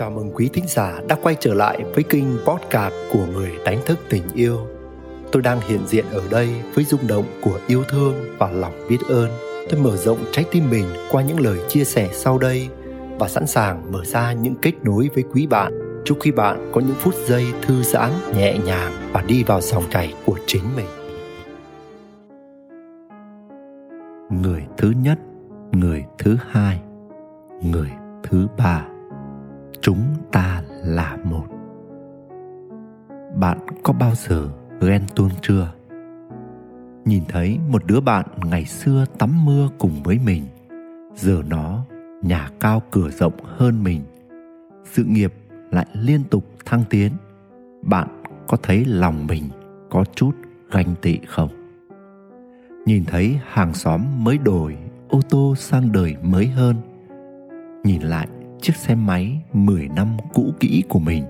Chào mừng quý thính giả đã quay trở lại với kênh podcast của người đánh thức tình yêu. Tôi đang hiện diện ở đây với rung động của yêu thương và lòng biết ơn. Tôi mở rộng trái tim mình qua những lời chia sẻ sau đây và sẵn sàng mở ra những kết nối với quý bạn. Chúc quý bạn có những phút giây thư giãn, nhẹ nhàng và đi vào dòng chảy của chính mình. Người thứ nhất, người thứ hai, người thứ ba chúng ta là một. Bạn có bao giờ ghen tuông chưa? Nhìn thấy một đứa bạn ngày xưa tắm mưa cùng với mình, giờ nó nhà cao cửa rộng hơn mình, sự nghiệp lại liên tục thăng tiến, bạn có thấy lòng mình có chút ganh tị không? Nhìn thấy hàng xóm mới đổi ô tô sang đời mới hơn, nhìn lại chiếc xe máy 10 năm cũ kỹ của mình.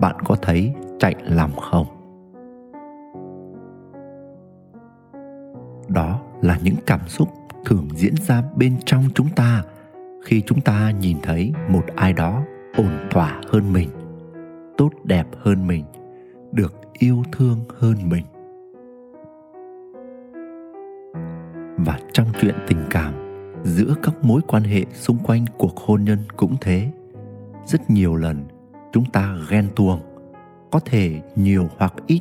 Bạn có thấy chạy lòng không? Đó là những cảm xúc thường diễn ra bên trong chúng ta khi chúng ta nhìn thấy một ai đó ổn thỏa hơn mình, tốt đẹp hơn mình, được yêu thương hơn mình. Và trong chuyện tình cảm giữa các mối quan hệ xung quanh cuộc hôn nhân cũng thế. Rất nhiều lần, chúng ta ghen tuông, có thể nhiều hoặc ít,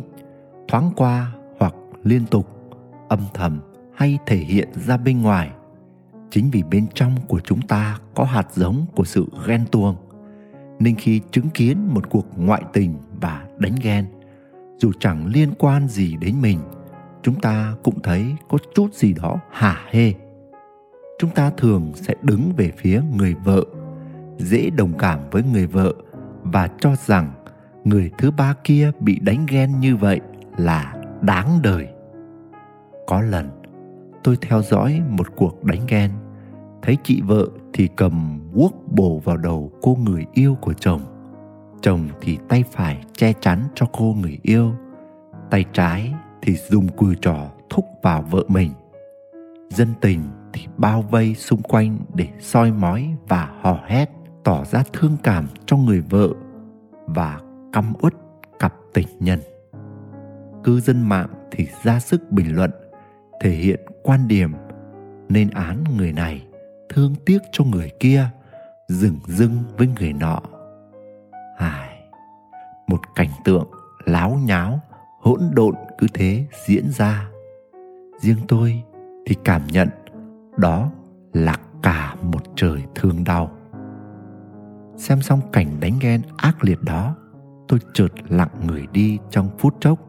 thoáng qua hoặc liên tục, âm thầm hay thể hiện ra bên ngoài. Chính vì bên trong của chúng ta có hạt giống của sự ghen tuông, nên khi chứng kiến một cuộc ngoại tình và đánh ghen, dù chẳng liên quan gì đến mình, chúng ta cũng thấy có chút gì đó hả hê chúng ta thường sẽ đứng về phía người vợ, dễ đồng cảm với người vợ và cho rằng người thứ ba kia bị đánh ghen như vậy là đáng đời. Có lần, tôi theo dõi một cuộc đánh ghen, thấy chị vợ thì cầm guốc bổ vào đầu cô người yêu của chồng. Chồng thì tay phải che chắn cho cô người yêu, tay trái thì dùng cùi trò thúc vào vợ mình dân tình thì bao vây xung quanh để soi mói và hò hét, tỏ ra thương cảm cho người vợ và căm uất cặp tình nhân. Cư dân mạng thì ra sức bình luận, thể hiện quan điểm nên án người này thương tiếc cho người kia, dừng dưng với người nọ. Hài, một cảnh tượng láo nháo, hỗn độn cứ thế diễn ra. Riêng tôi thì cảm nhận đó là cả một trời thương đau. Xem xong cảnh đánh ghen ác liệt đó, tôi chợt lặng người đi trong phút chốc,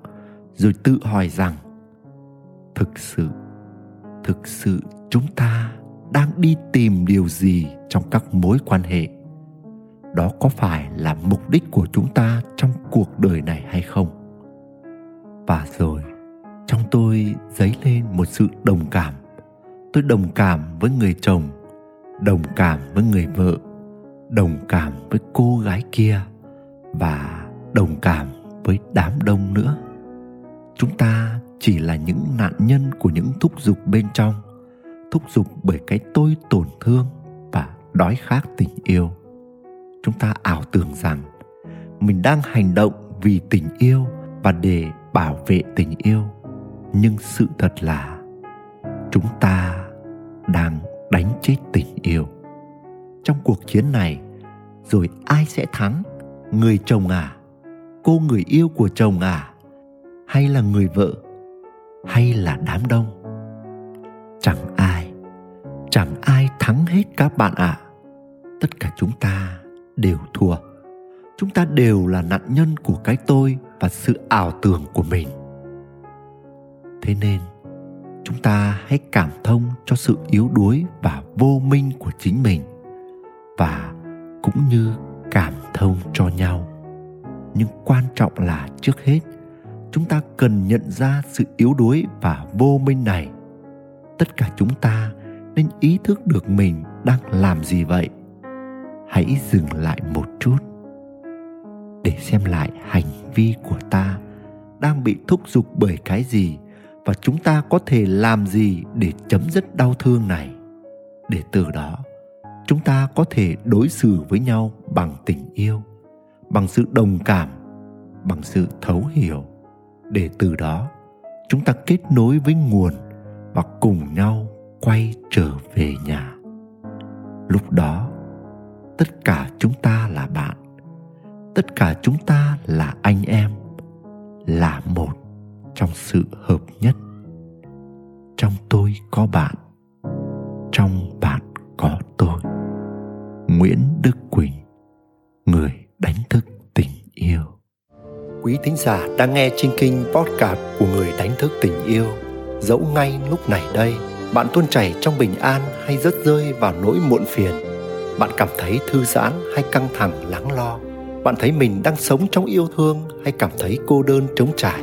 rồi tự hỏi rằng, thực sự thực sự chúng ta đang đi tìm điều gì trong các mối quan hệ? Đó có phải là mục đích của chúng ta trong cuộc đời này hay không? Và rồi tôi dấy lên một sự đồng cảm. Tôi đồng cảm với người chồng, đồng cảm với người vợ, đồng cảm với cô gái kia và đồng cảm với đám đông nữa. Chúng ta chỉ là những nạn nhân của những thúc giục bên trong, thúc giục bởi cái tôi tổn thương và đói khát tình yêu. Chúng ta ảo tưởng rằng mình đang hành động vì tình yêu và để bảo vệ tình yêu nhưng sự thật là, chúng ta đang đánh chết tình yêu. Trong cuộc chiến này, rồi ai sẽ thắng? Người chồng à? Cô người yêu của chồng à? Hay là người vợ? Hay là đám đông? Chẳng ai chẳng ai thắng hết các bạn ạ. À. tất cả chúng ta đều thua. Chúng ta đều là nạn nhân của cái tôi và sự ảo tưởng của mình thế nên, chúng ta hãy cảm thông cho sự yếu đuối và vô minh của chính mình và cũng như cảm thông cho nhau. Nhưng quan trọng là trước hết, chúng ta cần nhận ra sự yếu đuối và vô minh này. Tất cả chúng ta nên ý thức được mình đang làm gì vậy. Hãy dừng lại một chút để xem lại hành vi của ta đang bị thúc giục bởi cái gì và chúng ta có thể làm gì để chấm dứt đau thương này? Để từ đó, chúng ta có thể đối xử với nhau bằng tình yêu, bằng sự đồng cảm, bằng sự thấu hiểu. Để từ đó, chúng ta kết nối với nguồn và cùng nhau quay trở về nhà. Lúc đó, tất cả chúng ta là bạn, tất cả chúng ta là anh em, là một trong sự hợp nhất. Trong tôi có bạn, trong bạn có tôi. Nguyễn đức quỳnh, người đánh thức tình yêu. Quý thính giả đang nghe trên kinh podcast của người đánh thức tình yêu, dẫu ngay lúc này đây, bạn tuôn chảy trong bình an hay rớt rơi vào nỗi muộn phiền. Bạn cảm thấy thư giãn hay căng thẳng, lắng lo? Bạn thấy mình đang sống trong yêu thương hay cảm thấy cô đơn trống trải?